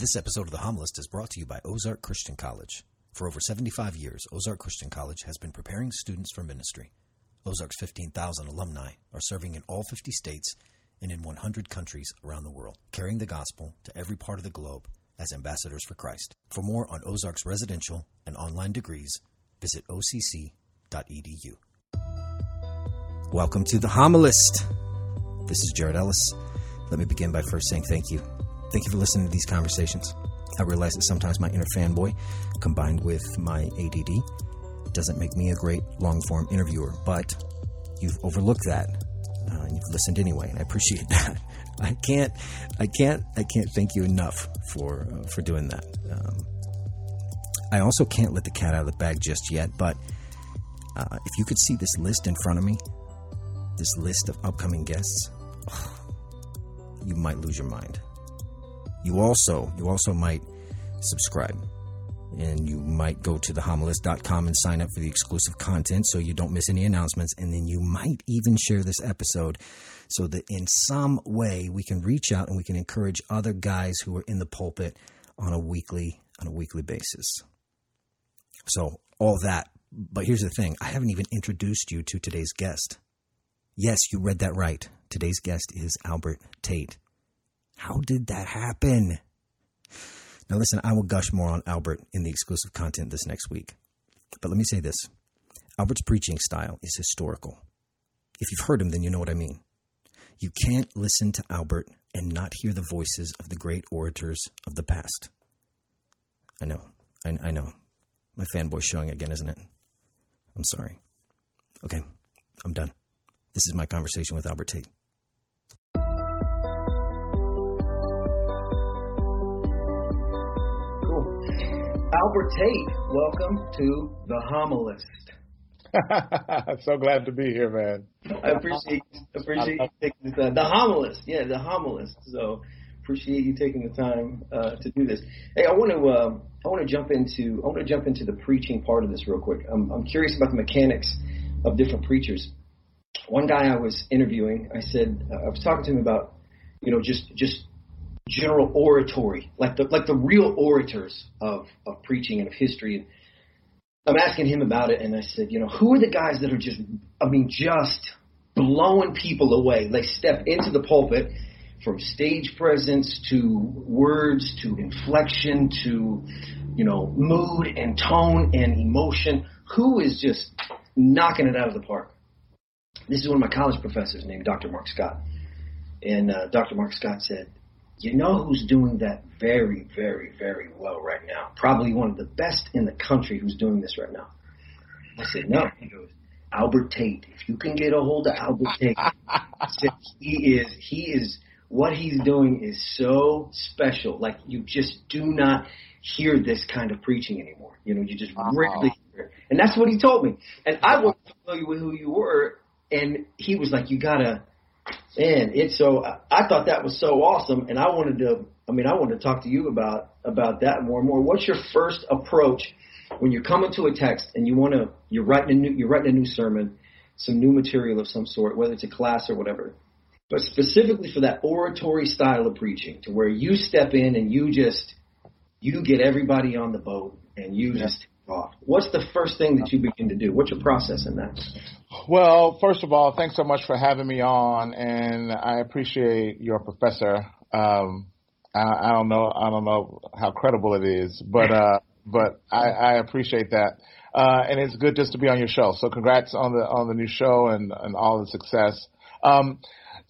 This episode of The Homilist is brought to you by Ozark Christian College. For over 75 years, Ozark Christian College has been preparing students for ministry. Ozark's 15,000 alumni are serving in all 50 states and in 100 countries around the world, carrying the gospel to every part of the globe as ambassadors for Christ. For more on Ozark's residential and online degrees, visit occ.edu. Welcome to The Homilist. This is Jared Ellis. Let me begin by first saying thank you. Thank you for listening to these conversations. I realize that sometimes my inner fanboy, combined with my ADD, doesn't make me a great long form interviewer, but you've overlooked that. Uh, and you've listened anyway, and I appreciate that. I can't, I can't, I can't thank you enough for uh, for doing that. Um, I also can't let the cat out of the bag just yet, but uh, if you could see this list in front of me, this list of upcoming guests, you might lose your mind. You also, you also might subscribe. And you might go to thehomilist.com and sign up for the exclusive content so you don't miss any announcements. And then you might even share this episode so that in some way we can reach out and we can encourage other guys who are in the pulpit on a weekly on a weekly basis. So all that but here's the thing. I haven't even introduced you to today's guest. Yes you read that right. Today's guest is albert tate how did that happen now, listen, I will gush more on Albert in the exclusive content this next week. But let me say this Albert's preaching style is historical. If you've heard him, then you know what I mean. You can't listen to Albert and not hear the voices of the great orators of the past. I know. I, I know. My fanboy's showing again, isn't it? I'm sorry. Okay, I'm done. This is my conversation with Albert Tate. Albert Tate, welcome to the Homilist. so glad to be here, man. I appreciate appreciate you taking the time. The Homilist, yeah, the Homilist. So appreciate you taking the time uh, to do this. Hey, I want to uh, I want to jump into I want to jump into the preaching part of this real quick. I'm, I'm curious about the mechanics of different preachers. One guy I was interviewing, I said uh, I was talking to him about you know just just general oratory, like the like the real orators of of preaching and of history. And I'm asking him about it, and I said, you know, who are the guys that are just, I mean, just blowing people away? They step into the pulpit from stage presence to words to inflection to, you know, mood and tone and emotion. Who is just knocking it out of the park? This is one of my college professors named Dr. Mark Scott. And uh, Dr. Mark Scott said, you know who's doing that very, very, very well right now? Probably one of the best in the country who's doing this right now. I said, no. He goes, Albert Tate. If you can get a hold of Albert Tate, he is, he is, what he's doing is so special. Like you just do not hear this kind of preaching anymore. You know, you just uh-huh. rarely hear it. And that's what he told me. And I to tell you who you were. And he was like, you gotta, and it's so I thought that was so awesome, and I wanted to. I mean, I wanted to talk to you about about that more and more. What's your first approach when you're coming to a text and you want to you're writing a new you're writing a new sermon, some new material of some sort, whether it's a class or whatever, but specifically for that oratory style of preaching, to where you step in and you just you get everybody on the boat and you yeah. just off. What's the first thing that you begin to do? What's your process in that? Well, first of all, thanks so much for having me on, and I appreciate your professor. Um, I, I don't know, I don't know how credible it is, but uh, but I, I appreciate that, uh, and it's good just to be on your show. So, congrats on the on the new show and and all the success. Um,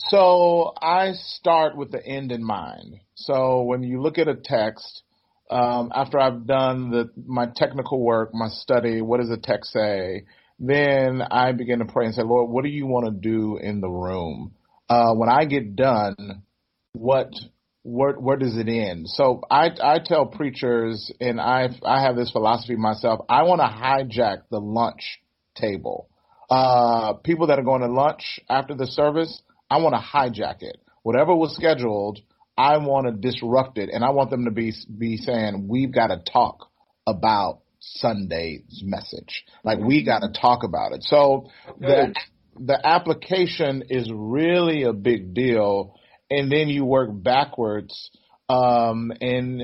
so I start with the end in mind. So when you look at a text, um, after I've done the, my technical work, my study, what does the text say? Then I begin to pray and say, Lord, what do you want to do in the room? Uh, when I get done, what, where, where does it end? So I, I tell preachers, and I, I have this philosophy myself. I want to hijack the lunch table. Uh, people that are going to lunch after the service, I want to hijack it. Whatever was scheduled, I want to disrupt it, and I want them to be be saying we've got to talk about Sunday's message. Like we got to talk about it. So the the application is really a big deal, and then you work backwards. Um, and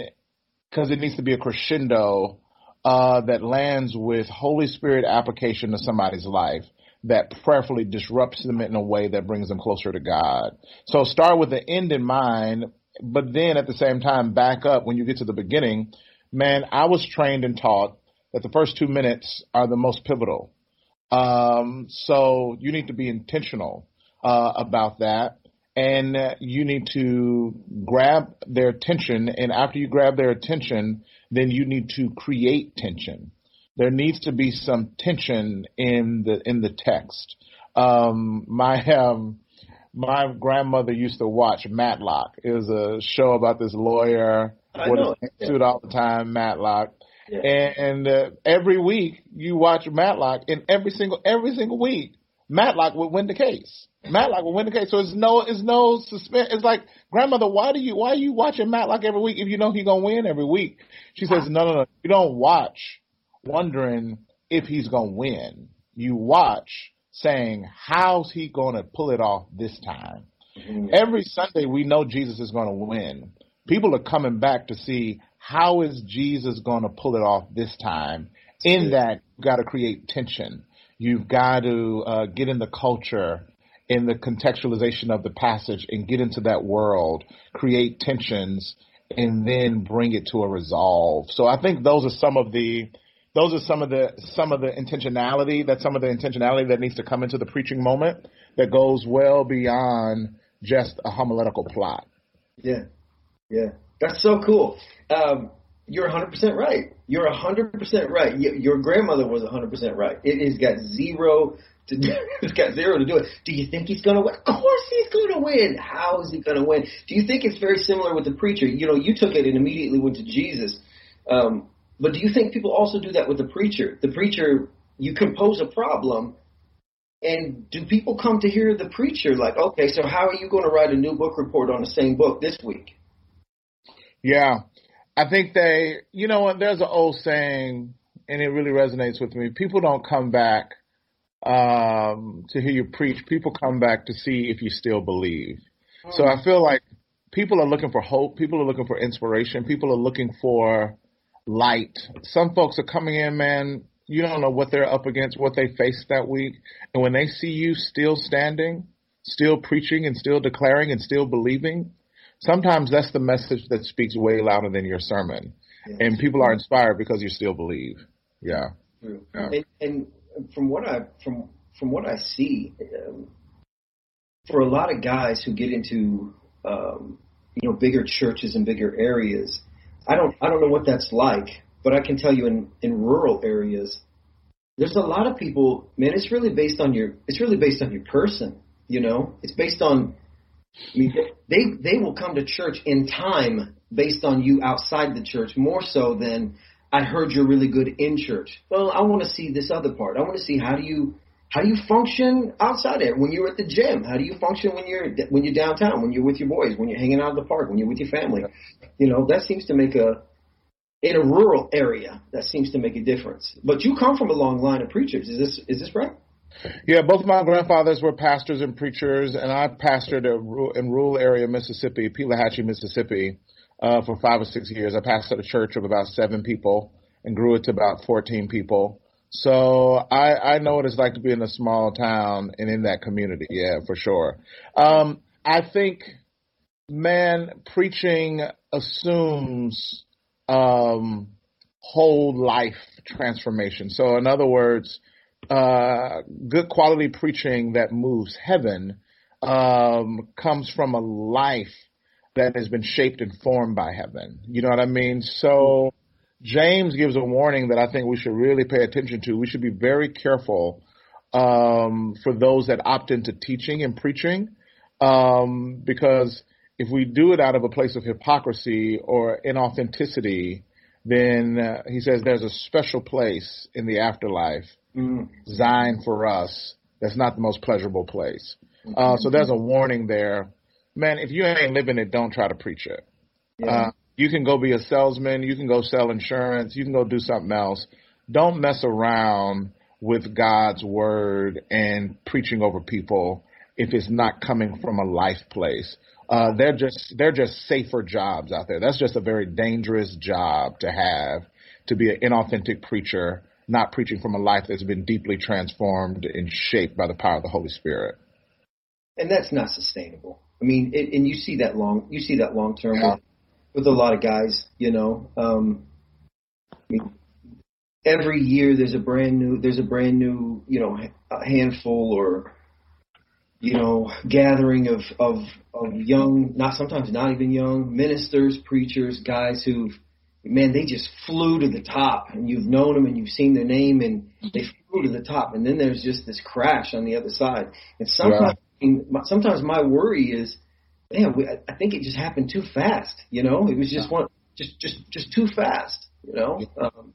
because it needs to be a crescendo uh, that lands with Holy Spirit application to somebody's life that prayerfully disrupts them in a way that brings them closer to God. So start with the end in mind, but then at the same time back up when you get to the beginning. Man, I was trained and taught that the first two minutes are the most pivotal. Um, so you need to be intentional uh, about that and you need to grab their attention. And after you grab their attention, then you need to create tension. There needs to be some tension in the in the text. Um, my um, my grandmother used to watch Matlock. It was a show about this lawyer with a suit all the time, Matlock. Yeah. And, and uh, every week you watch Matlock, and every single every single week Matlock would win the case. Matlock would win the case. So it's no, it's no suspense. It's like, grandmother, why do you, why are you watching Matlock every week if you know he's gonna win every week? She says, no, no, no. You don't watch wondering if he's gonna win. You watch saying, how's he gonna pull it off this time? Mm-hmm. Every Sunday we know Jesus is gonna win. People are coming back to see how is Jesus gonna pull it off this time. In that, you've got to create tension. You've got to uh, get in the culture, in the contextualization of the passage, and get into that world, create tensions, and then bring it to a resolve. So I think those are some of the those are some of the some of the intentionality that some of the intentionality that needs to come into the preaching moment that goes well beyond just a homiletical plot. Yeah, yeah, that's so cool. Um, you're 100% right. You're 100% right. Your grandmother was 100% right. It has got zero to do. It's got zero to do it. Do you think he's going to win? Of course he's going to win. How is he going to win? Do you think it's very similar with the preacher? You know, you took it and immediately went to Jesus. Um, but do you think people also do that with the preacher? The preacher, you compose a problem, and do people come to hear the preacher like, okay, so how are you going to write a new book report on the same book this week? Yeah. I think they, you know what, there's an old saying, and it really resonates with me. People don't come back um, to hear you preach. People come back to see if you still believe. So I feel like people are looking for hope. People are looking for inspiration. People are looking for light. Some folks are coming in, man. You don't know what they're up against, what they faced that week. And when they see you still standing, still preaching and still declaring and still believing, sometimes that's the message that speaks way louder than your sermon. Yeah. And people are inspired because you still believe. Yeah. Yeah. And, and from what I from from what I see, um, for a lot of guys who get into um, you know bigger churches and bigger areas, I don't I don't know what that's like, but I can tell you in in rural areas, there's a lot of people. Man, it's really based on your it's really based on your person. You know, it's based on. I mean, they they will come to church in time based on you outside the church more so than I heard you're really good in church. Well, I want to see this other part. I want to see how do you how do you function outside it when you're at the gym? How do you function when you're when you're downtown? When you're with your boys? When you're hanging out at the park? When you're with your family? You know that seems to make a in a rural area that seems to make a difference. But you come from a long line of preachers. Is this is this right? Yeah, both of my grandfathers were pastors and preachers, and I pastored a, in rural area Mississippi, Pelahatchie, Mississippi, uh, for five or six years. I pastored a church of about seven people and grew it to about 14 people. So I, I know what it's like to be in a small town and in that community. Yeah, for sure. Um, I think, man, preaching assumes um, whole life transformation. So, in other words, uh, good quality preaching that moves heaven um, comes from a life that has been shaped and formed by heaven. You know what I mean? So James gives a warning that I think we should really pay attention to. We should be very careful um, for those that opt into teaching and preaching, um, because if we do it out of a place of hypocrisy or inauthenticity, then uh, he says there's a special place in the afterlife Mm. designed for us that's not the most pleasurable place. Uh, so there's a warning there. Man, if you ain't living it, don't try to preach it. Yeah. Uh, you can go be a salesman, you can go sell insurance, you can go do something else. Don't mess around with God's word and preaching over people if it's not coming from a life place. Uh, they're just they're just safer jobs out there. That's just a very dangerous job to have to be an inauthentic preacher, not preaching from a life that's been deeply transformed and shaped by the power of the Holy Spirit. And that's not sustainable. I mean, it, and you see that long you see that long term yeah. With a lot of guys. You know, um, I mean, every year there's a brand new there's a brand new you know handful or you know gathering of of of young not sometimes not even young ministers preachers guys who've man they just flew to the top and you've known them and you've seen their name and they flew to the top and then there's just this crash on the other side and sometimes yeah. sometimes my worry is man we, I think it just happened too fast you know it was just one just just just too fast you know um,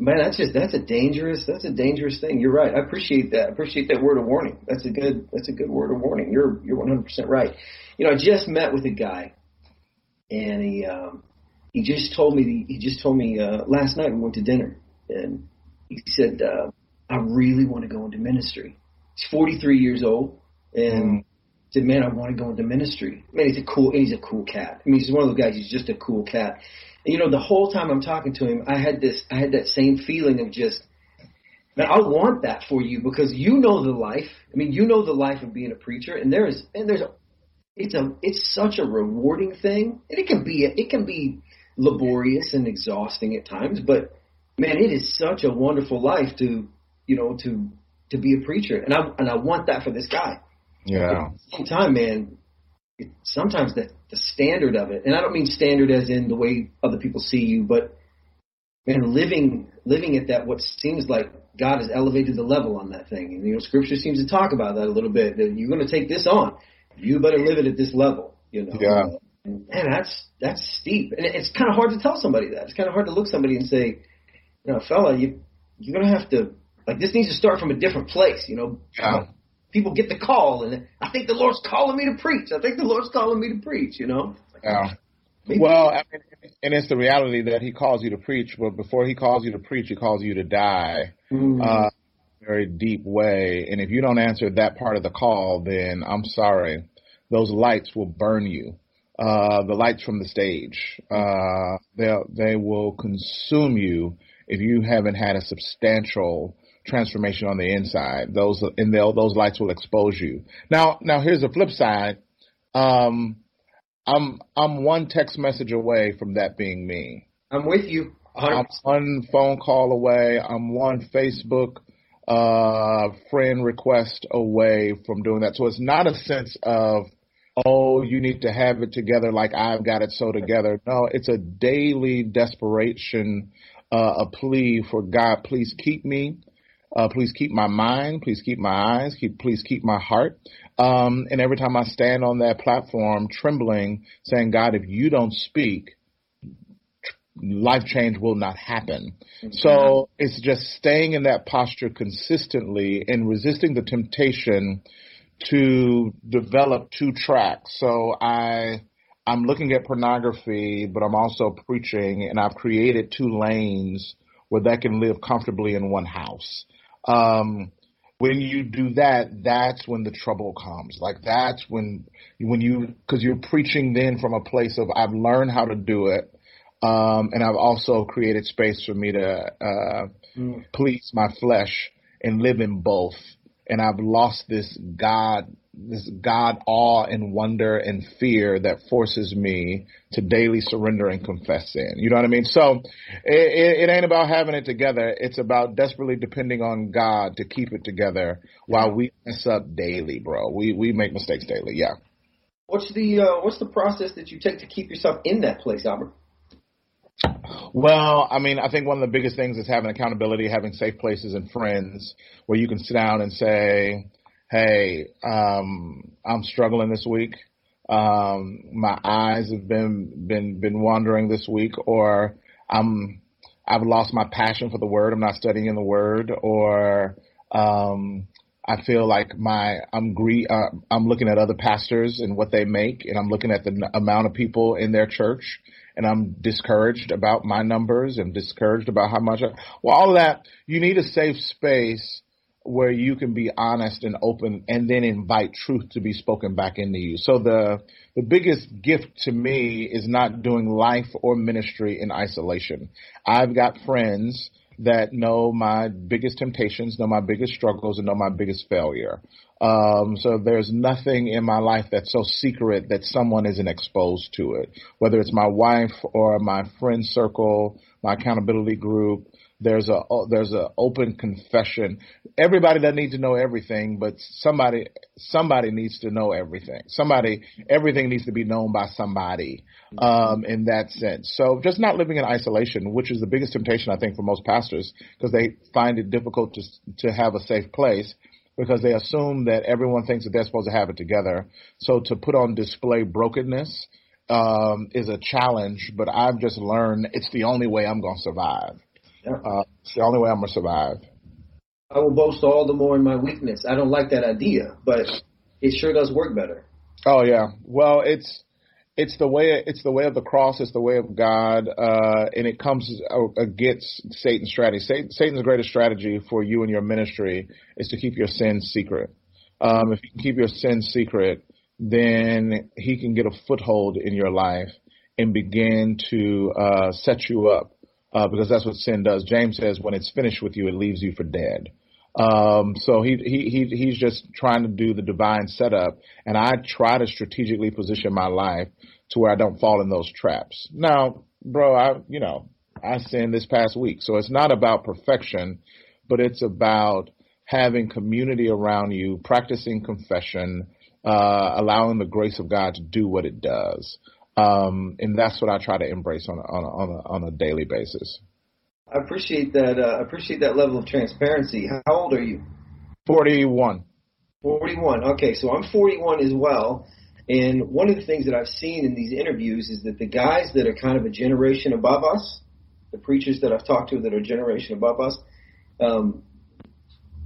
Man, that's just that's a dangerous that's a dangerous thing. You're right. I appreciate that. I appreciate that word of warning. That's a good that's a good word of warning. You're you're 100 percent right. You know, I just met with a guy, and he um, he just told me he just told me uh, last night we went to dinner, and he said uh, I really want to go into ministry. He's 43 years old, and mm. Said, "Man, I want to go into ministry." Man, he's a cool he's a cool cat. I mean, he's one of those guys. He's just a cool cat And, you know, the whole time I'm talking to him, I had this, I had that same feeling of just, man, I want that for you because you know the life. I mean, you know the life of being a preacher, and there is, and there's, a, it's a, it's such a rewarding thing, and it can be, it can be laborious and exhausting at times, but man, it is such a wonderful life to, you know, to, to be a preacher, and I, and I want that for this guy. Yeah. At the same time, man, it, sometimes the the standard of it, and I don't mean standard as in the way other people see you, but man, living living at that what seems like God has elevated the level on that thing. And you know, Scripture seems to talk about that a little bit. That you're going to take this on, you better live it at this level. You know. Yeah. And man, that's that's steep, and it's kind of hard to tell somebody that. It's kind of hard to look somebody and say, you know, fella, you you're going to have to like this needs to start from a different place. You know. Yeah people get the call, and I think the Lord's calling me to preach. I think the Lord's calling me to preach. You know. Yeah. Maybe. Well, I mean, and it's the reality that He calls you to preach, but before He calls you to preach, He calls you to die. Mm. Uh, very deep way, and if you don't answer that part of the call, then I'm sorry, those lights will burn you. Uh, the lights from the stage, uh, they they will consume you if you haven't had a substantial transformation on the inside. Those and those lights will expose you. Now, now here's the flip side. Um, I'm I'm one text message away from that being me. I'm with you. i am one phone call away. I'm one Facebook uh, friend request away from doing that. So it's not a sense of oh, you need to have it together like I've got it so together. No, it's a daily desperation, uh, a plea for God, please keep me. Uh, please keep my mind. Please keep my eyes. Keep, please keep my heart. Um, and every time I stand on that platform, trembling, saying, God, if you don't speak, life change will not happen. Mm-hmm. So it's just staying in that posture consistently and resisting the temptation to develop two tracks. So I, I'm looking at pornography, but I'm also preaching and I've created two lanes where that can live comfortably in one house. Um, when you do that, that's when the trouble comes. Like that's when when you because you're preaching then from a place of I've learned how to do it, um, and I've also created space for me to uh, mm. please my flesh and live in both. And I've lost this God this God awe and wonder and fear that forces me to daily surrender and confess sin. You know what I mean? So it, it, ain't about having it together. It's about desperately depending on God to keep it together while we mess up daily, bro. We we make mistakes daily. Yeah. What's the uh, what's the process that you take to keep yourself in that place, Albert? Well, I mean, I think one of the biggest things is having accountability, having safe places and friends where you can sit down and say, hey, um, I'm struggling this week. Um, my eyes have been been been wandering this week, or I'm I've lost my passion for the word. I'm not studying the word, or um, I feel like my I'm gre- uh, I'm looking at other pastors and what they make, and I'm looking at the n- amount of people in their church, and I'm discouraged about my numbers and discouraged about how much. I, well, all that you need a safe space where you can be honest and open and then invite truth to be spoken back into you. So the the biggest gift to me is not doing life or ministry in isolation. I've got friends that know my biggest temptations, know my biggest struggles, and know my biggest failure. Um, so there's nothing in my life that's so secret that someone isn't exposed to it, whether it's my wife or my friend circle, my accountability group. There's a there's a open confession. Everybody doesn't need to know everything, but somebody somebody needs to know everything. Somebody everything needs to be known by somebody um, in that sense. So just not living in isolation, which is the biggest temptation I think for most pastors, because they find it difficult to to have a safe place because they assume that everyone thinks that they're supposed to have it together. So to put on display brokenness um, is a challenge, but I've just learned it's the only way I'm going to survive. Yeah. Uh, it's the only way I'm going to survive. I will boast all the more in my weakness. I don't like that idea, but it sure does work better. Oh yeah. Well, it's it's the way it's the way of the cross. It's the way of God, uh, and it comes against Satan's strategy. Satan, Satan's greatest strategy for you and your ministry is to keep your sins secret. Um, if you can keep your sins secret, then he can get a foothold in your life and begin to uh, set you up, uh, because that's what sin does. James says, when it's finished with you, it leaves you for dead. Um, so he, he, he, he's just trying to do the divine setup. And I try to strategically position my life to where I don't fall in those traps. Now, bro, I, you know, I sinned this past week. So it's not about perfection, but it's about having community around you, practicing confession, uh, allowing the grace of God to do what it does. Um, and that's what I try to embrace on a, on a, on a, on a daily basis. I appreciate that. Uh, appreciate that level of transparency. How old are you? Forty-one. Forty-one. Okay, so I'm forty-one as well. And one of the things that I've seen in these interviews is that the guys that are kind of a generation above us, the preachers that I've talked to that are a generation above us, um,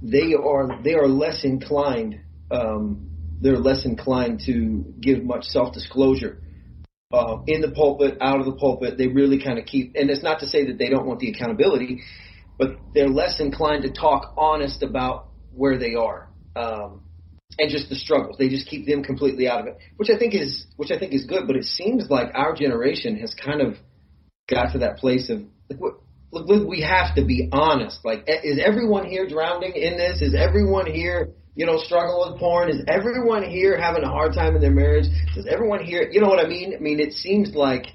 they are they are less inclined. Um, they're less inclined to give much self-disclosure uh, in the pulpit, out of the pulpit. They really kind of keep, and it's not to say that they don't want the accountability, but they're less inclined to talk honest about where they are. Um, and just the struggles. They just keep them completely out of it, which I think is which I think is good. But it seems like our generation has kind of got to that place of look, look, we have to be honest. Like, is everyone here drowning in this? Is everyone here you know, struggle with porn? Is everyone here having a hard time in their marriage? Does everyone here, you know what I mean? I mean, it seems like,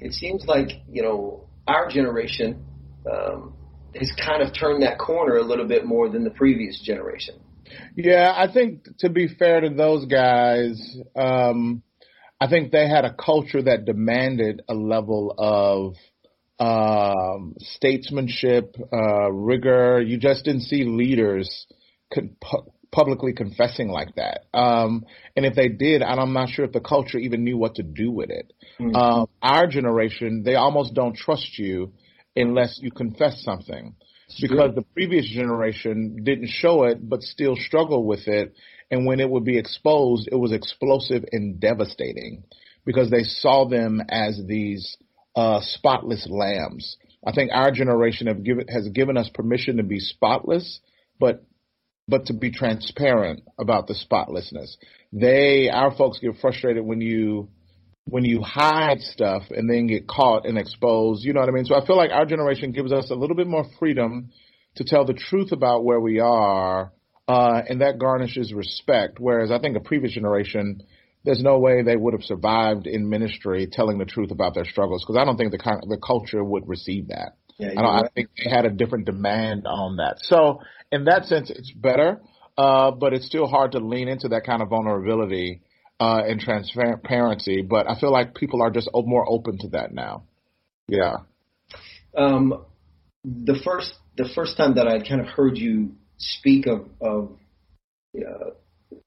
it seems like, you know, our generation, um, has kind of turned that corner a little bit more than the previous generation. Yeah, I think to be fair to those guys, um, I think they had a culture that demanded a level of um, statesmanship, uh, rigor. You just didn't see leaders publicly confessing like that. Um, and if they did, I'm not sure if the culture even knew what to do with it. Mm-hmm. Um, our generation, they almost don't trust you unless you confess something because the previous generation didn't show it but still struggled with it. And when it would be exposed, it was explosive and devastating because they saw them as these uh, spotless lambs. I think our generation have given, has given us permission to be spotless, but but to be transparent about the spotlessness. They, our folks get frustrated when you, when you hide stuff and then get caught and exposed. You know what I mean? So I feel like our generation gives us a little bit more freedom to tell the truth about where we are, uh, and that garnishes respect. Whereas I think a previous generation, there's no way they would have survived in ministry telling the truth about their struggles because I don't think the kind the culture would receive that. Yeah, I, right. I think they had a different demand on that. So in that sense, it's better, uh, but it's still hard to lean into that kind of vulnerability uh, and transparency. But I feel like people are just more open to that now. Yeah. Um, the first the first time that I'd kind of heard you speak of of uh,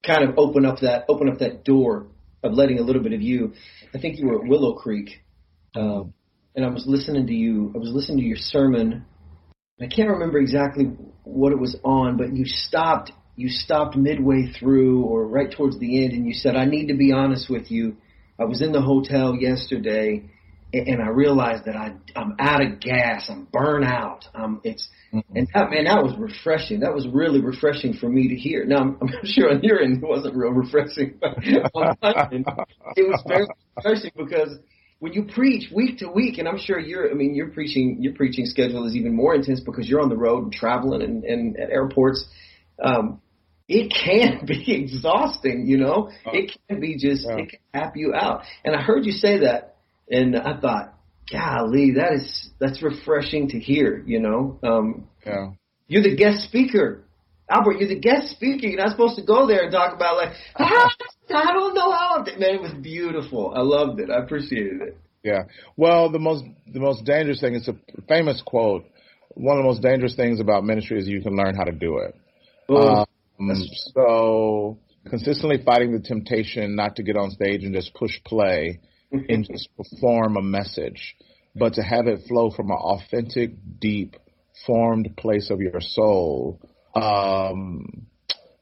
kind of open up that open up that door of letting a little bit of you. I think you were at Willow Creek. Um, and I was listening to you. I was listening to your sermon. I can't remember exactly what it was on, but you stopped. You stopped midway through, or right towards the end, and you said, "I need to be honest with you. I was in the hotel yesterday, and I realized that I I'm out of gas. I'm burnt out. Um, it's mm-hmm. and that man that was refreshing. That was really refreshing for me to hear. Now I'm, I'm sure on your end it wasn't real refreshing, but on my end it was very refreshing because when you preach week to week, and I'm sure you're, I mean, your preaching, your preaching schedule is even more intense because you're on the road and traveling and, and at airports. Um, it can be exhausting, you know. Oh. It can be just, yeah. it can tap you out. And I heard you say that, and I thought, golly, that is that's refreshing to hear, you know. Um, yeah. You're the guest speaker. Albert, you're the guest speaker. You're not supposed to go there and talk about like, ah, I don't know how. Man, it was beautiful. I loved it. I appreciated it. Yeah. Well, the most the most dangerous thing is a famous quote. One of the most dangerous things about ministry is you can learn how to do it. Um, so consistently fighting the temptation not to get on stage and just push play and just perform a message, but to have it flow from an authentic, deep, formed place of your soul. Um,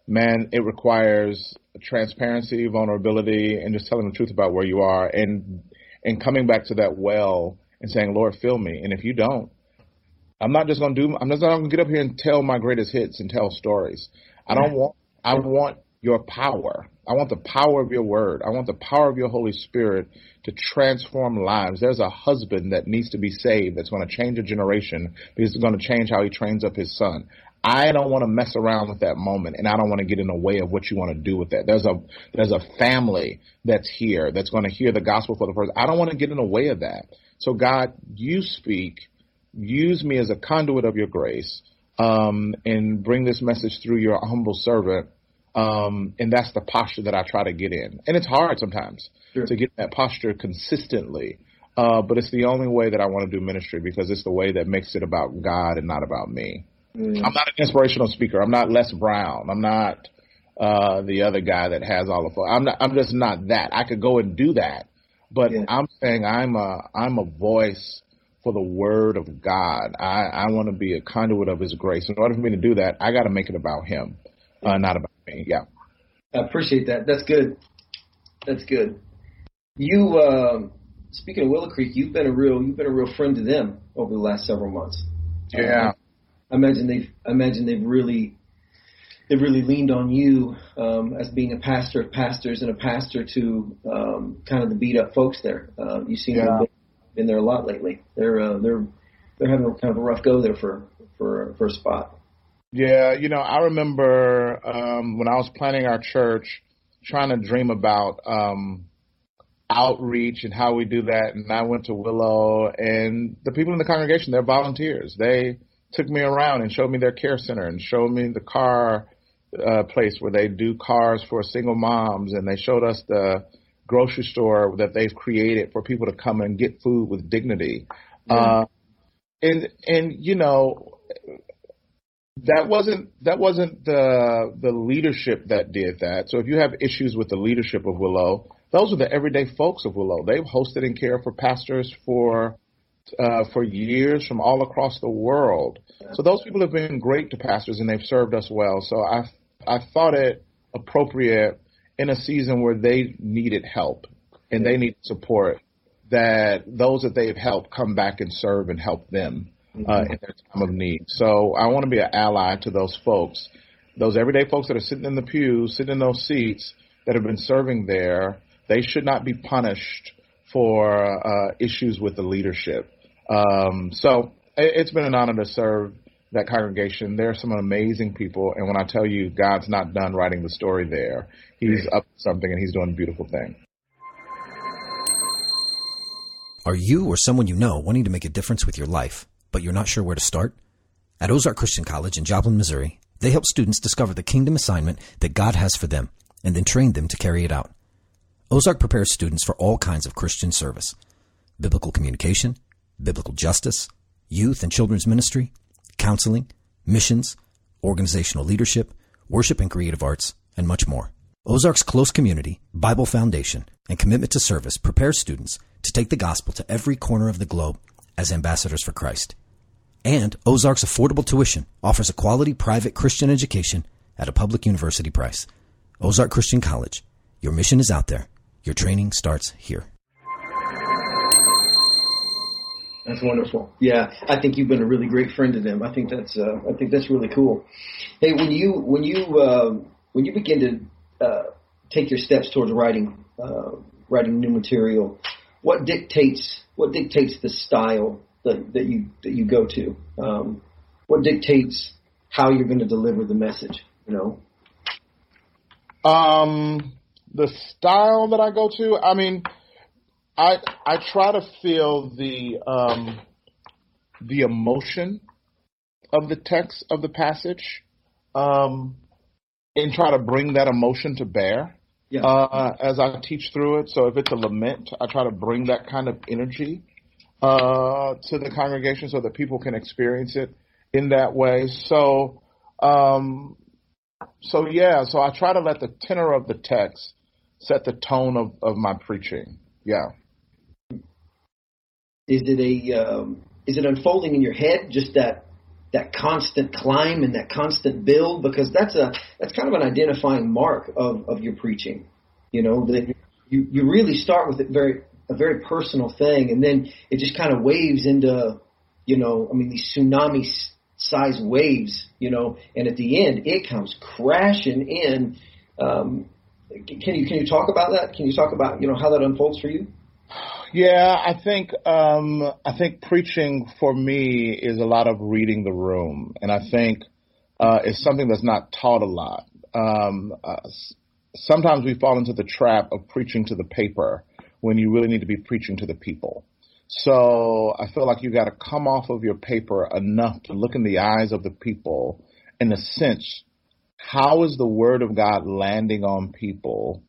man, it requires transparency, vulnerability, and just telling the truth about where you are, and and coming back to that well and saying, "Lord, fill me." And if you don't, I'm not just gonna do. I'm just not gonna get up here and tell my greatest hits and tell stories. I don't want. I want your power. I want the power of your word. I want the power of your Holy Spirit to transform lives. There's a husband that needs to be saved that's going to change a generation because it's going to change how he trains up his son. I don't want to mess around with that moment and I don't want to get in the way of what you want to do with that. There's a there's a family that's here that's going to hear the gospel for the first. I don't want to get in the way of that. So God, you speak, use me as a conduit of your grace, um, and bring this message through your humble servant. Um, and that's the posture that I try to get in. And it's hard sometimes sure. to get that posture consistently. Uh, but it's the only way that I want to do ministry because it's the way that makes it about God and not about me. Mm. I'm not an inspirational speaker. I'm not Les Brown. I'm not uh, the other guy that has all the. I'm not. I'm just not that. I could go and do that, but yeah. I'm saying I'm a I'm a voice for the word of God. I, I want to be a conduit of His grace. In order for me to do that, I got to make it about Him, uh, not about me. Yeah. I appreciate that. That's good. That's good. You uh, speaking of Willow Creek, you've been a real you've been a real friend to them over the last several months. Yeah. I imagine they've I imagine they've really they've really leaned on you um, as being a pastor of pastors and a pastor to um, kind of the beat up folks there. Uh, you seem yeah. to have been there a lot lately. They're uh, they're they're having kind of a rough go there for for for a spot. Yeah, you know, I remember um, when I was planning our church, trying to dream about um, outreach and how we do that. And I went to Willow, and the people in the congregation, they're volunteers. They took me around and showed me their care center and showed me the car uh, place where they do cars for single moms, and they showed us the grocery store that they've created for people to come and get food with dignity. Uh, and and you know that wasn't that wasn't the the leadership that did that. So if you have issues with the leadership of Willow, those are the everyday folks of Willow. They've hosted and cared for pastors for uh, for years from all across the world. So those people have been great to pastors and they've served us well. So I I thought it appropriate in a season where they needed help and they need support that those that they've helped come back and serve and help them uh, mm-hmm. in their time of need. So I want to be an ally to those folks, those everyday folks that are sitting in the pews, sitting in those seats that have been serving there. They should not be punished for uh, issues with the leadership. Um, so it's been an honor to serve that congregation. There are some amazing people, and when I tell you God's not done writing the story there, He's up to something and He's doing a beautiful thing. Are you or someone you know wanting to make a difference with your life, but you're not sure where to start? At Ozark Christian College in Joplin, Missouri, they help students discover the kingdom assignment that God has for them and then train them to carry it out. Ozark prepares students for all kinds of Christian service biblical communication, biblical justice, youth and children's ministry, counseling, missions, organizational leadership, worship and creative arts, and much more. Ozark's close community, Bible foundation, and commitment to service prepare students to take the gospel to every corner of the globe as ambassadors for Christ. And Ozark's affordable tuition offers a quality private Christian education at a public university price. Ozark Christian College. Your mission is out there. Your training starts here. That's wonderful. Yeah, I think you've been a really great friend to them. I think that's uh, I think that's really cool. Hey, when you when you uh, when you begin to uh, take your steps towards writing uh, writing new material, what dictates what dictates the style that, that you that you go to? Um, what dictates how you're going to deliver the message? You know. Um, the style that I go to, I mean, I I try to feel the um, the emotion of the text of the passage, um, and try to bring that emotion to bear yeah. uh, as I teach through it. So if it's a lament, I try to bring that kind of energy uh, to the congregation so that people can experience it in that way. So, um, so yeah, so I try to let the tenor of the text set the tone of, of my preaching. Yeah. Is it a um, is it unfolding in your head? Just that that constant climb and that constant build because that's a that's kind of an identifying mark of, of your preaching. You know that you you really start with a very a very personal thing and then it just kind of waves into you know I mean these tsunami size waves you know and at the end it comes crashing in. Um, can you can you talk about that? Can you talk about you know how that unfolds for you? Yeah, I think um, I think preaching for me is a lot of reading the room, and I think uh, it's something that's not taught a lot. Um, uh, sometimes we fall into the trap of preaching to the paper when you really need to be preaching to the people. So I feel like you got to come off of your paper enough to look in the eyes of the people in a sense. How is the word of God landing on people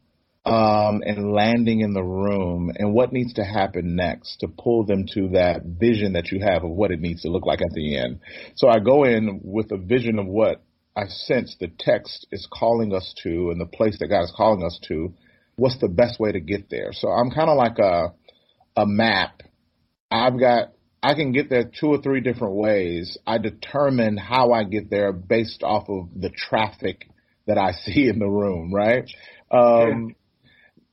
um, and landing in the room and what needs to happen next to pull them to that vision that you have of what it needs to look like at the end. So I go in with a vision of what I sense the text is calling us to and the place that God is calling us to. What's the best way to get there? So I'm kind of like a a map. I've got I can get there two or three different ways. I determine how I get there based off of the traffic that I see in the room, right? Um, yeah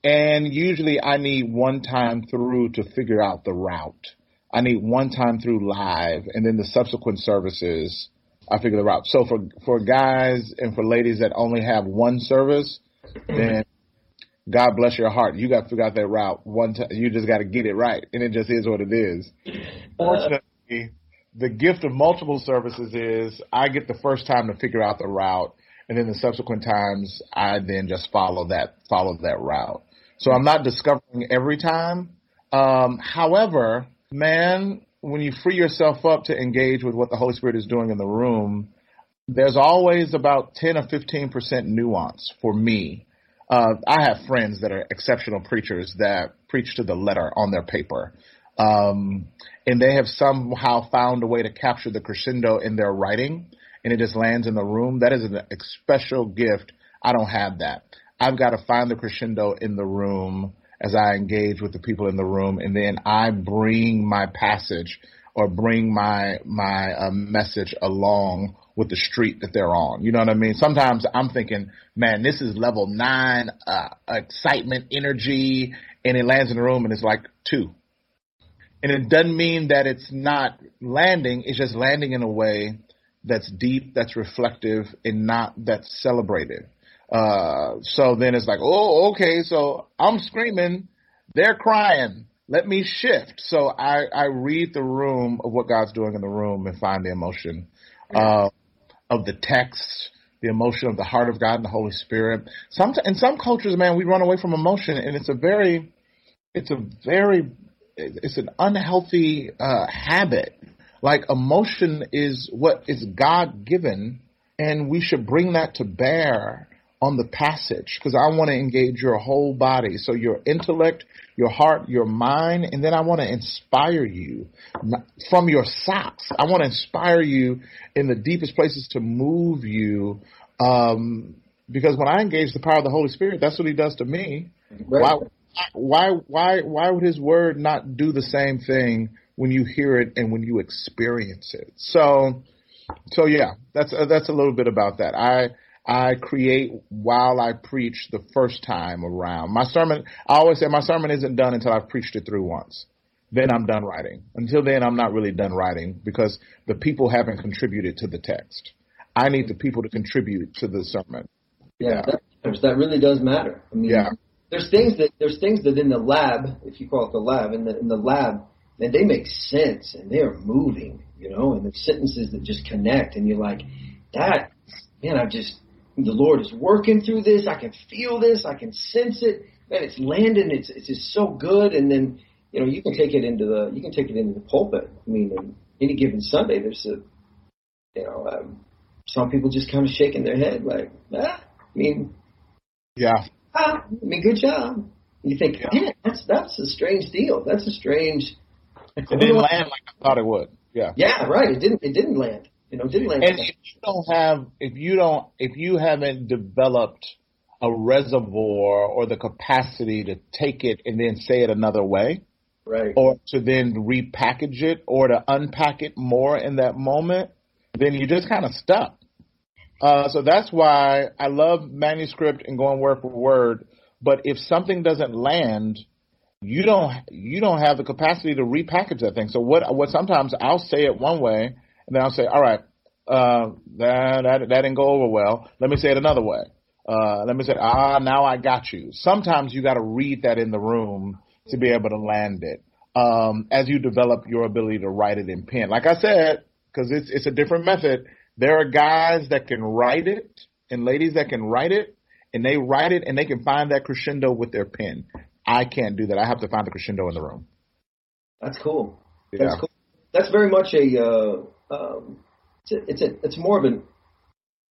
and usually I need one time through to figure out the route. I need one time through live and then the subsequent services I figure the route. So for for guys and for ladies that only have one service, then God bless your heart. You got to figure out that route one time. You just got to get it right, and it just is what it is. Fortunately, the gift of multiple services is I get the first time to figure out the route, and then the subsequent times I then just follow that follow that route. So I'm not discovering every time. Um, however, man, when you free yourself up to engage with what the Holy Spirit is doing in the room, there's always about 10 or 15% nuance for me. Uh, I have friends that are exceptional preachers that preach to the letter on their paper. Um, and they have somehow found a way to capture the crescendo in their writing and it just lands in the room. That is a special gift. I don't have that. I've got to find the crescendo in the room as I engage with the people in the room, and then I bring my passage or bring my my uh, message along with the street that they're on. You know what I mean? Sometimes I'm thinking, man, this is level nine uh, excitement, energy, and it lands in the room and it's like two. And it doesn't mean that it's not landing. It's just landing in a way that's deep, that's reflective, and not that's celebrated. Uh, so then it's like, oh, okay, so I'm screaming, they're crying. Let me shift. So I, I read the room of what God's doing in the room and find the emotion uh, of the text, the emotion of the heart of God and the Holy Spirit. Some in some cultures, man, we run away from emotion, and it's a very, it's a very, it's an unhealthy uh, habit. Like emotion is what is God given, and we should bring that to bear on the passage because I want to engage your whole body. So your intellect, your heart, your mind, and then I want to inspire you from your socks. I want to inspire you in the deepest places to move you. Um, because when I engage the power of the Holy Spirit, that's what He does to me. Right. Why, why, why, why would His Word not do the same thing when you hear it and when you experience it? So, so yeah, that's uh, that's a little bit about that. I I create while I preach the first time around. My sermon, I always say my sermon isn't done until I've preached it through once. then I'm done writing. Until then, I'm not really done writing because the people haven't contributed to the text. I need the people to contribute to the sermon. Yeah, yeah. That, that really does matter. I mean, yeah. there's things that there's things that in the lab, if you call it the lab, in the in the lab, and they make sense and they are moving, you know, and the sentences that just connect, and you're like, that, man, I just the Lord is working through this. I can feel this. I can sense it. Man, it's landing. It's it's just so good. And then you know you can take it into the you can take it into the pulpit. I mean, any given Sunday, there's a you know um, some people just kind of shaking their head like, ah, I mean, yeah, ah, I mean, good job. You think, yeah. yeah, that's that's a strange deal. That's a strange. It didn't land like I thought it would. Yeah. Yeah, right. It didn't. It didn't land. You know, didn't. And if you don't have, if you don't, if you haven't developed a reservoir or the capacity to take it and then say it another way, right, or to then repackage it or to unpack it more in that moment, then you're just kind of stuck. Uh, so that's why I love manuscript and going word for word. But if something doesn't land, you don't you don't have the capacity to repackage that thing. So what what sometimes I'll say it one way and then I'll say, all right, uh, that, that, that didn't go over well. Let me say it another way. Uh, let me say, ah, now I got you. Sometimes you got to read that in the room to be able to land it. Um, as you develop your ability to write it in pen. Like I said, cause it's, it's a different method. There are guys that can write it and ladies that can write it and they write it and they can find that crescendo with their pen. I can't do that. I have to find the crescendo in the room. That's cool. Yeah. That's cool. That's very much a, uh, um, it's a, it's a, it's more of an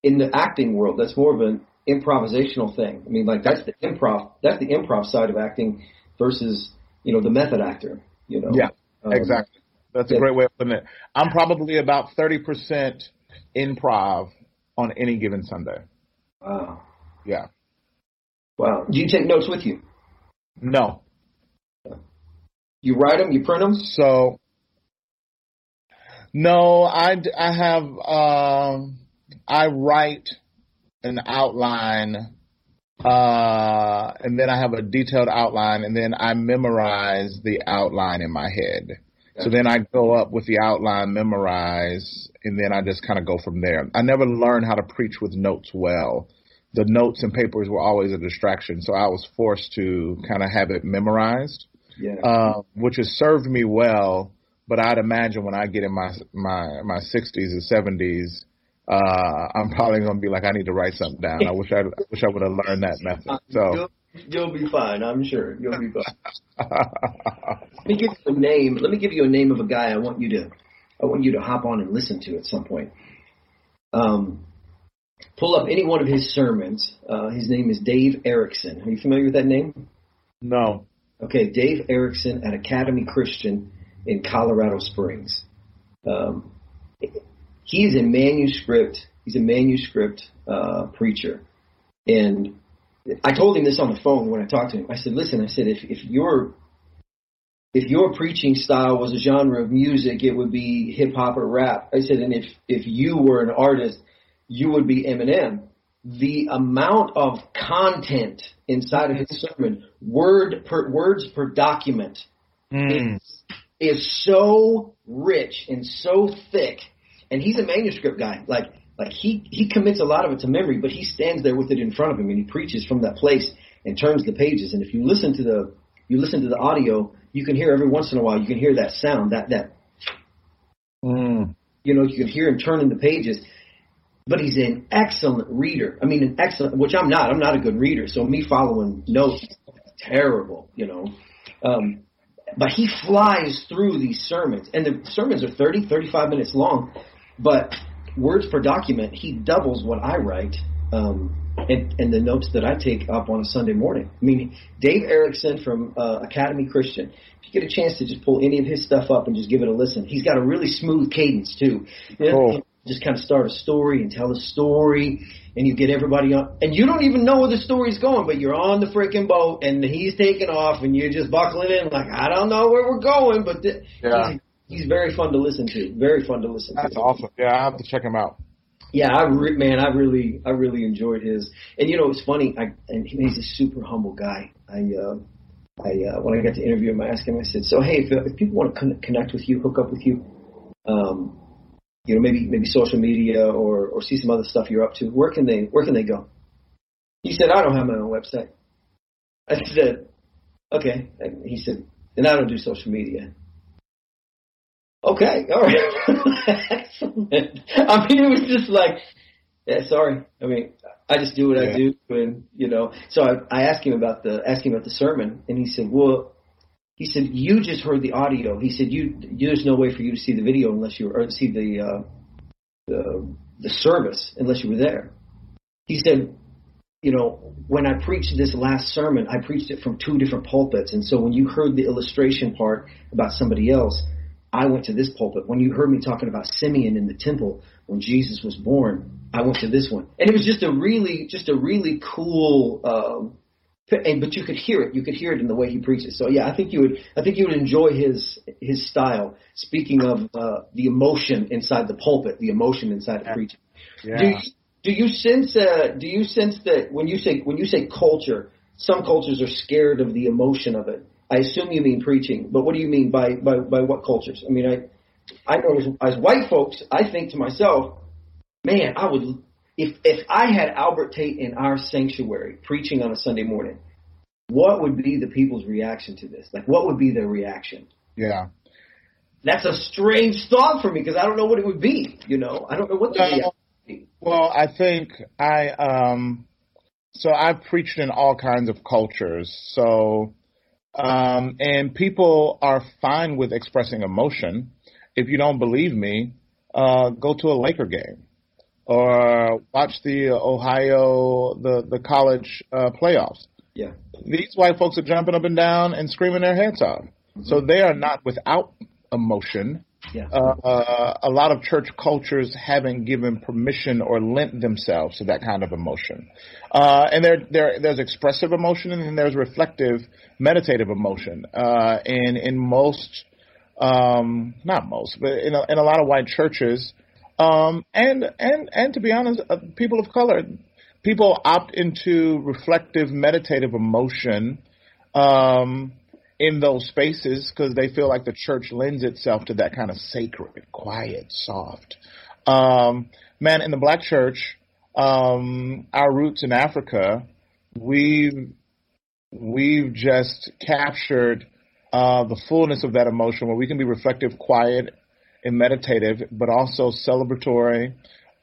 in the acting world. That's more of an improvisational thing. I mean, like that's the improv. That's the improv side of acting versus you know the method actor. You know. Yeah. Um, exactly. That's a great way of putting it. I'm probably about thirty percent improv on any given Sunday. Wow. Yeah. Wow. Do you take notes with you? No. You write them. You print them. So no, I, I have, um, I write an outline, uh, and then I have a detailed outline, and then I memorize the outline in my head. So then I go up with the outline, memorize, and then I just kind of go from there. I never learned how to preach with notes well. The notes and papers were always a distraction, so I was forced to kind of have it memorized, yeah. uh, which has served me well but I'd imagine when I get in my my my 60s and 70s, uh, I'm probably going to be like, I need to write something down. I wish I wish I would have learned that method. So you'll, you'll be fine. I'm sure you'll be fine. Let me give you a name. Let me give you a name of a guy I want you to I want you to hop on and listen to at some point. Um, pull up any one of his sermons. Uh, his name is Dave Erickson. Are you familiar with that name? No. Okay, Dave Erickson at Academy Christian in Colorado Springs. Um, he's a manuscript. He's a manuscript uh, preacher, and I told him this on the phone when I talked to him. I said, "Listen, I said if if your if your preaching style was a genre of music, it would be hip hop or rap." I said, "And if if you were an artist, you would be Eminem." The amount of content inside of his sermon, word per words per document, mm. Is so rich and so thick, and he's a manuscript guy. Like like he he commits a lot of it to memory, but he stands there with it in front of him and he preaches from that place and turns the pages. And if you listen to the you listen to the audio, you can hear every once in a while you can hear that sound that that mm. you know you can hear him turning the pages. But he's an excellent reader. I mean, an excellent, which I'm not. I'm not a good reader, so me following notes terrible. You know, um, but he flies through these sermons, and the sermons are 30, 35 minutes long, but words per document, he doubles what I write. Um, and, and, the notes that I take up on a Sunday morning. I mean, Dave Erickson from uh, Academy Christian. If you get a chance to just pull any of his stuff up and just give it a listen, he's got a really smooth cadence too. Cool. Just kind of start a story and tell a story, and you get everybody on, and you don't even know where the story's going, but you're on the freaking boat, and he's taking off, and you're just buckling in, like I don't know where we're going, but th- yeah. he's, he's very fun to listen to. Very fun to listen That's to. That's awesome. Yeah, I have to check him out. Yeah, I re- man, I really, I really enjoyed his. And you know, it's funny. I and he's a super humble guy. I, uh, I uh, when I got to interview him, I asked him. I said, "So hey, if, if people want to con- connect with you, hook up with you, um, you know, maybe maybe social media or or see some other stuff you're up to, where can they where can they go?" He said, "I don't have my own website." I said, "Okay." And he said, "Then I don't do social media." Okay, all right, excellent. I mean, it was just like, yeah, sorry. I mean, I just do what yeah. I do, and you know. So I, I asked him about the asked him about the sermon, and he said, "Well, he said you just heard the audio. He said you, there's no way for you to see the video unless you or see the uh, the the service unless you were there." He said, "You know, when I preached this last sermon, I preached it from two different pulpits, and so when you heard the illustration part about somebody else." I went to this pulpit. When you heard me talking about Simeon in the temple when Jesus was born, I went to this one. And it was just a really, just a really cool, um, and, but you could hear it. You could hear it in the way he preaches. So yeah, I think you would, I think you would enjoy his, his style. Speaking of, uh, the emotion inside the pulpit, the emotion inside the preaching. Yeah. Do you, do you sense, uh, do you sense that when you say, when you say culture, some cultures are scared of the emotion of it? I assume you mean preaching, but what do you mean by, by, by what cultures? I mean, I, I know as, as white folks, I think to myself, man, I would, if, if I had Albert Tate in our sanctuary preaching on a Sunday morning, what would be the people's reaction to this? Like, what would be their reaction? Yeah. That's a strange thought for me because I don't know what it would be. You know, I don't know what the well, would be. Well, I think I, um, so I've preached in all kinds of cultures. So, um, and people are fine with expressing emotion. If you don't believe me, uh, go to a Laker game or watch the Ohio the the college uh, playoffs. Yeah, these white folks are jumping up and down and screaming their heads off. Mm-hmm. So they are not without emotion. Yeah. Uh, uh, a lot of church cultures haven't given permission or lent themselves to that kind of emotion. Uh, and there, there, there's expressive emotion and then there's reflective, meditative emotion. Uh, and in most, um, not most, but in a, in a lot of white churches, um, and, and, and to be honest, uh, people of color, people opt into reflective, meditative emotion, um, in those spaces because they feel like the church lends itself to that kind of sacred, quiet, soft. Um, man, in the black church, um, our roots in Africa, we've we've just captured uh, the fullness of that emotion where we can be reflective, quiet, and meditative, but also celebratory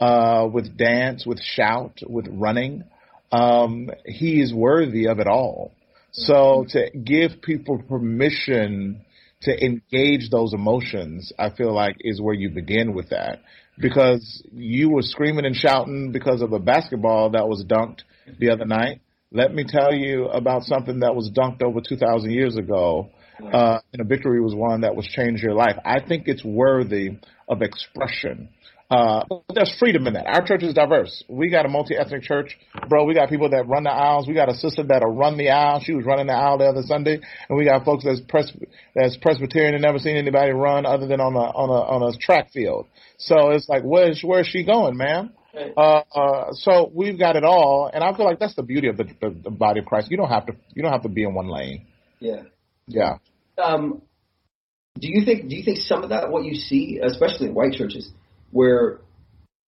uh, with dance, with shout, with running. Um, he is worthy of it all. So to give people permission to engage those emotions, I feel like is where you begin with that. Because you were screaming and shouting because of a basketball that was dunked the other night. Let me tell you about something that was dunked over 2,000 years ago. Uh, and a victory was won that was changed your life. I think it's worthy of expression. Uh, there's freedom in that. Our church is diverse. We got a multi-ethnic church, bro. We got people that run the aisles. We got a sister that'll run the aisle. She was running the aisle the other Sunday, and we got folks that's pres- that's Presbyterian and never seen anybody run other than on a on a on a track field. So it's like, where's where's she going, man? Uh, uh, so we've got it all, and I feel like that's the beauty of the, the, the body of Christ. You don't have to you don't have to be in one lane. Yeah. Yeah. Um, do you think do you think some of that what you see, especially in white churches? where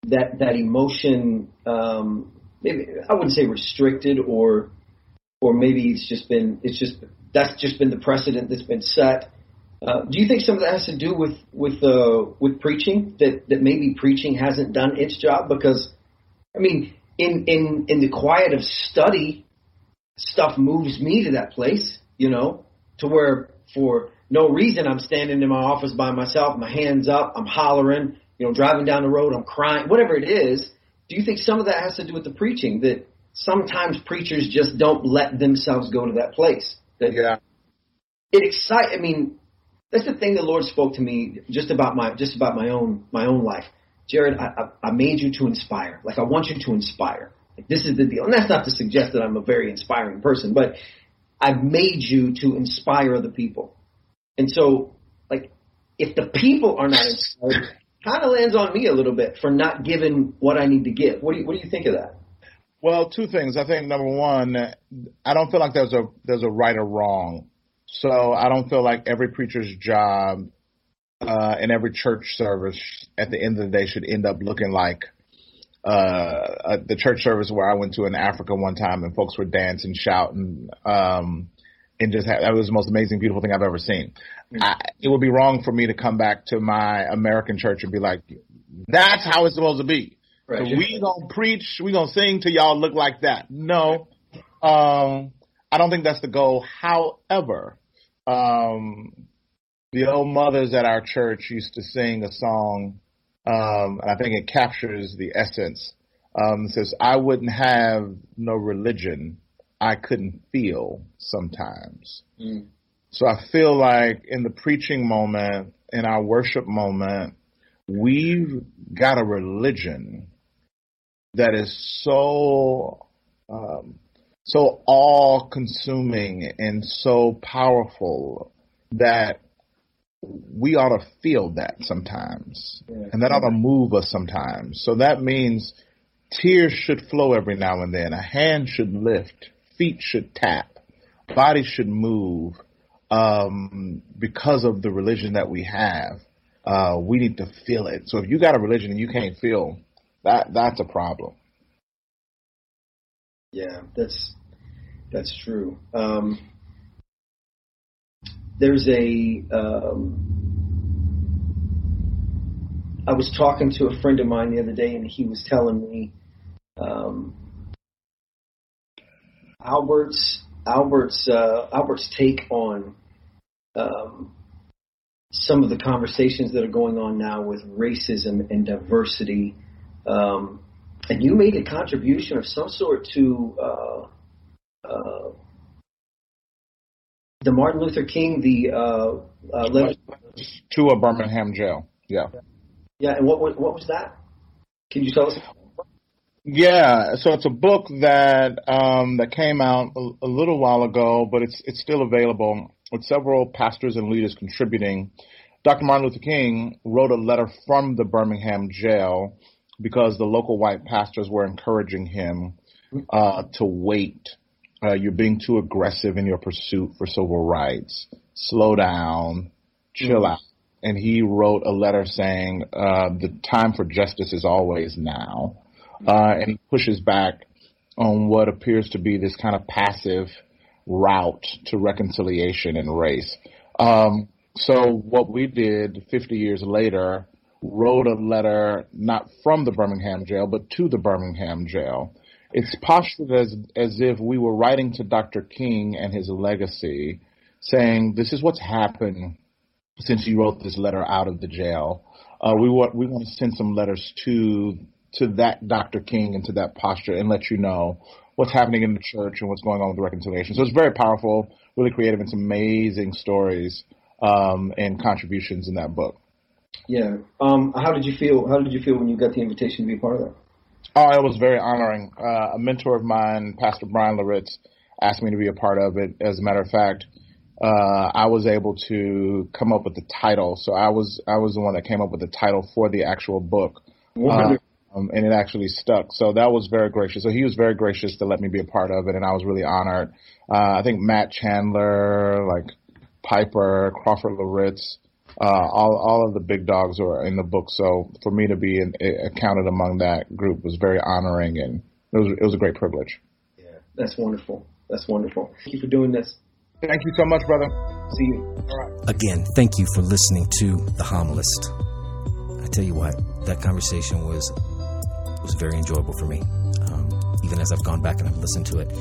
that that emotion um, maybe I wouldn't say restricted or or maybe it's just been it's just that's just been the precedent that's been set. Uh, do you think some of that has to do with with uh, with preaching that that maybe preaching hasn't done its job because I mean in in in the quiet of study stuff moves me to that place you know to where for no reason I'm standing in my office by myself my hands up I'm hollering you know, driving down the road, I'm crying, whatever it is. Do you think some of that has to do with the preaching? That sometimes preachers just don't let themselves go to that place. That yeah. It excite. I mean, that's the thing the Lord spoke to me just about my just about my own my own life. Jared, I, I, I made you to inspire. Like I want you to inspire. Like this is the deal, and that's not to suggest that I'm a very inspiring person, but I've made you to inspire other people. And so, like, if the people are not inspired, kind of lands on me a little bit for not giving what I need to give. What do you, what do you think of that? Well, two things. I think number one, I don't feel like there's a there's a right or wrong So I don't feel like every preacher's job uh, and every church service at the end of the day should end up looking like uh, the church service where I went to in Africa one time and folks were dancing, shouting, um, and just had, that was the most amazing, beautiful thing I've ever seen. Mm-hmm. I, it would be wrong for me to come back to my American church and be like, that's how it's supposed to be. Right. So we gonna preach, we gonna sing till y'all look like that. No, um, I don't think that's the goal. However, um, the old mothers at our church used to sing a song, um, and I think it captures the essence. Um, it says, I wouldn't have no religion I couldn't feel sometimes. Mm. So I feel like in the preaching moment, in our worship moment, we've got a religion that is so um, so all consuming and so powerful that we ought to feel that sometimes. Yeah. And that ought to move us sometimes. So that means tears should flow every now and then. A hand should lift. Feet should tap. body should move um, because of the religion that we have. Uh, we need to feel it. So if you got a religion and you can't feel, that that's a problem. Yeah, that's that's true. Um, there's a. Um, I was talking to a friend of mine the other day, and he was telling me um, Albert's Albert's uh, Albert's take on um, some of the conversations that are going on now with racism and diversity. Um, and you made a contribution of some sort to uh, uh, the Martin Luther King, the uh, uh, to a Birmingham jail. Yeah. Yeah, and what what was that? Can you tell us? Yeah, so it's a book that um, that came out a, a, little while ago, but it's it's still available with several pastors and leaders contributing. Dr. Martin Luther King wrote a letter from the Birmingham jail because the local white pastors were encouraging him uh, to wait uh, you're being too aggressive in your pursuit for civil rights. Slow down, chill mm out. And he wrote a letter saying uh, the time for justice is always now, uh, and he pushes back on what appears to be this kind of passive route to reconciliation and race. Um, so what we did 50 years later, wrote a letter not from the Birmingham jail, but to the Birmingham jail it's postured as as if we were writing to Dr. King and his legacy, saying this is what's happened since you wrote this letter out of the jail. Uh, we want we want to send some letters to to that Dr. King and to that posture and let you know what's happening in the church and what's going on with the reconciliation. So it's very powerful, really creative, and some amazing stories um, and contributions in that book. Yeah. Um, how did you feel? How did you feel when you got the invitation to be part of that? Oh, it was very honoring. Uh, a mentor of mine, Pastor Bryan Loritts, asked me to be a part of it. As a matter of fact, uh, I was able to come up with the title. So I was I was the one that came up with the title for the actual book, uh, um, and it actually stuck. So that was very gracious. So he was very gracious to let me be a part of it, and I was really honored. Uh, I think Matt Chandler, like Piper, Crawford Loritts, uh, all all of the big dogs are in the book. So for me to be in, counted among that group was very honoring, and it was it was a great privilege. Yeah, that's wonderful. That's wonderful. Thank you for doing this. Thank you so much, brother. See you. Again, thank you for listening to the Homilist. I tell you what, that conversation was was very enjoyable for me. Um, even as I've gone back and I've listened to it,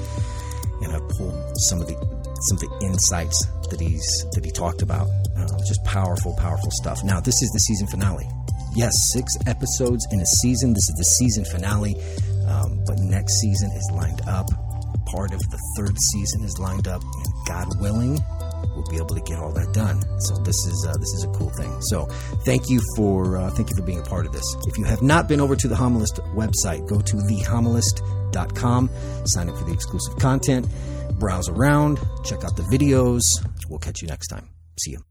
and I've pulled some of the some of the insights that he's that he talked about. Uh, just powerful, powerful stuff. Now, this is the season finale. Yes, six episodes in a season. This is the season finale, um, but next season is lined up. Part of the third season is lined up, and God willing, we'll be able to get all that done. So this is uh, this is a cool thing. So thank you for uh, thank you for being a part of this. If you have not been over to the Homilist website, go to thehomilist.com, sign up for the exclusive content, browse around, check out the videos. We'll catch you next time. See you.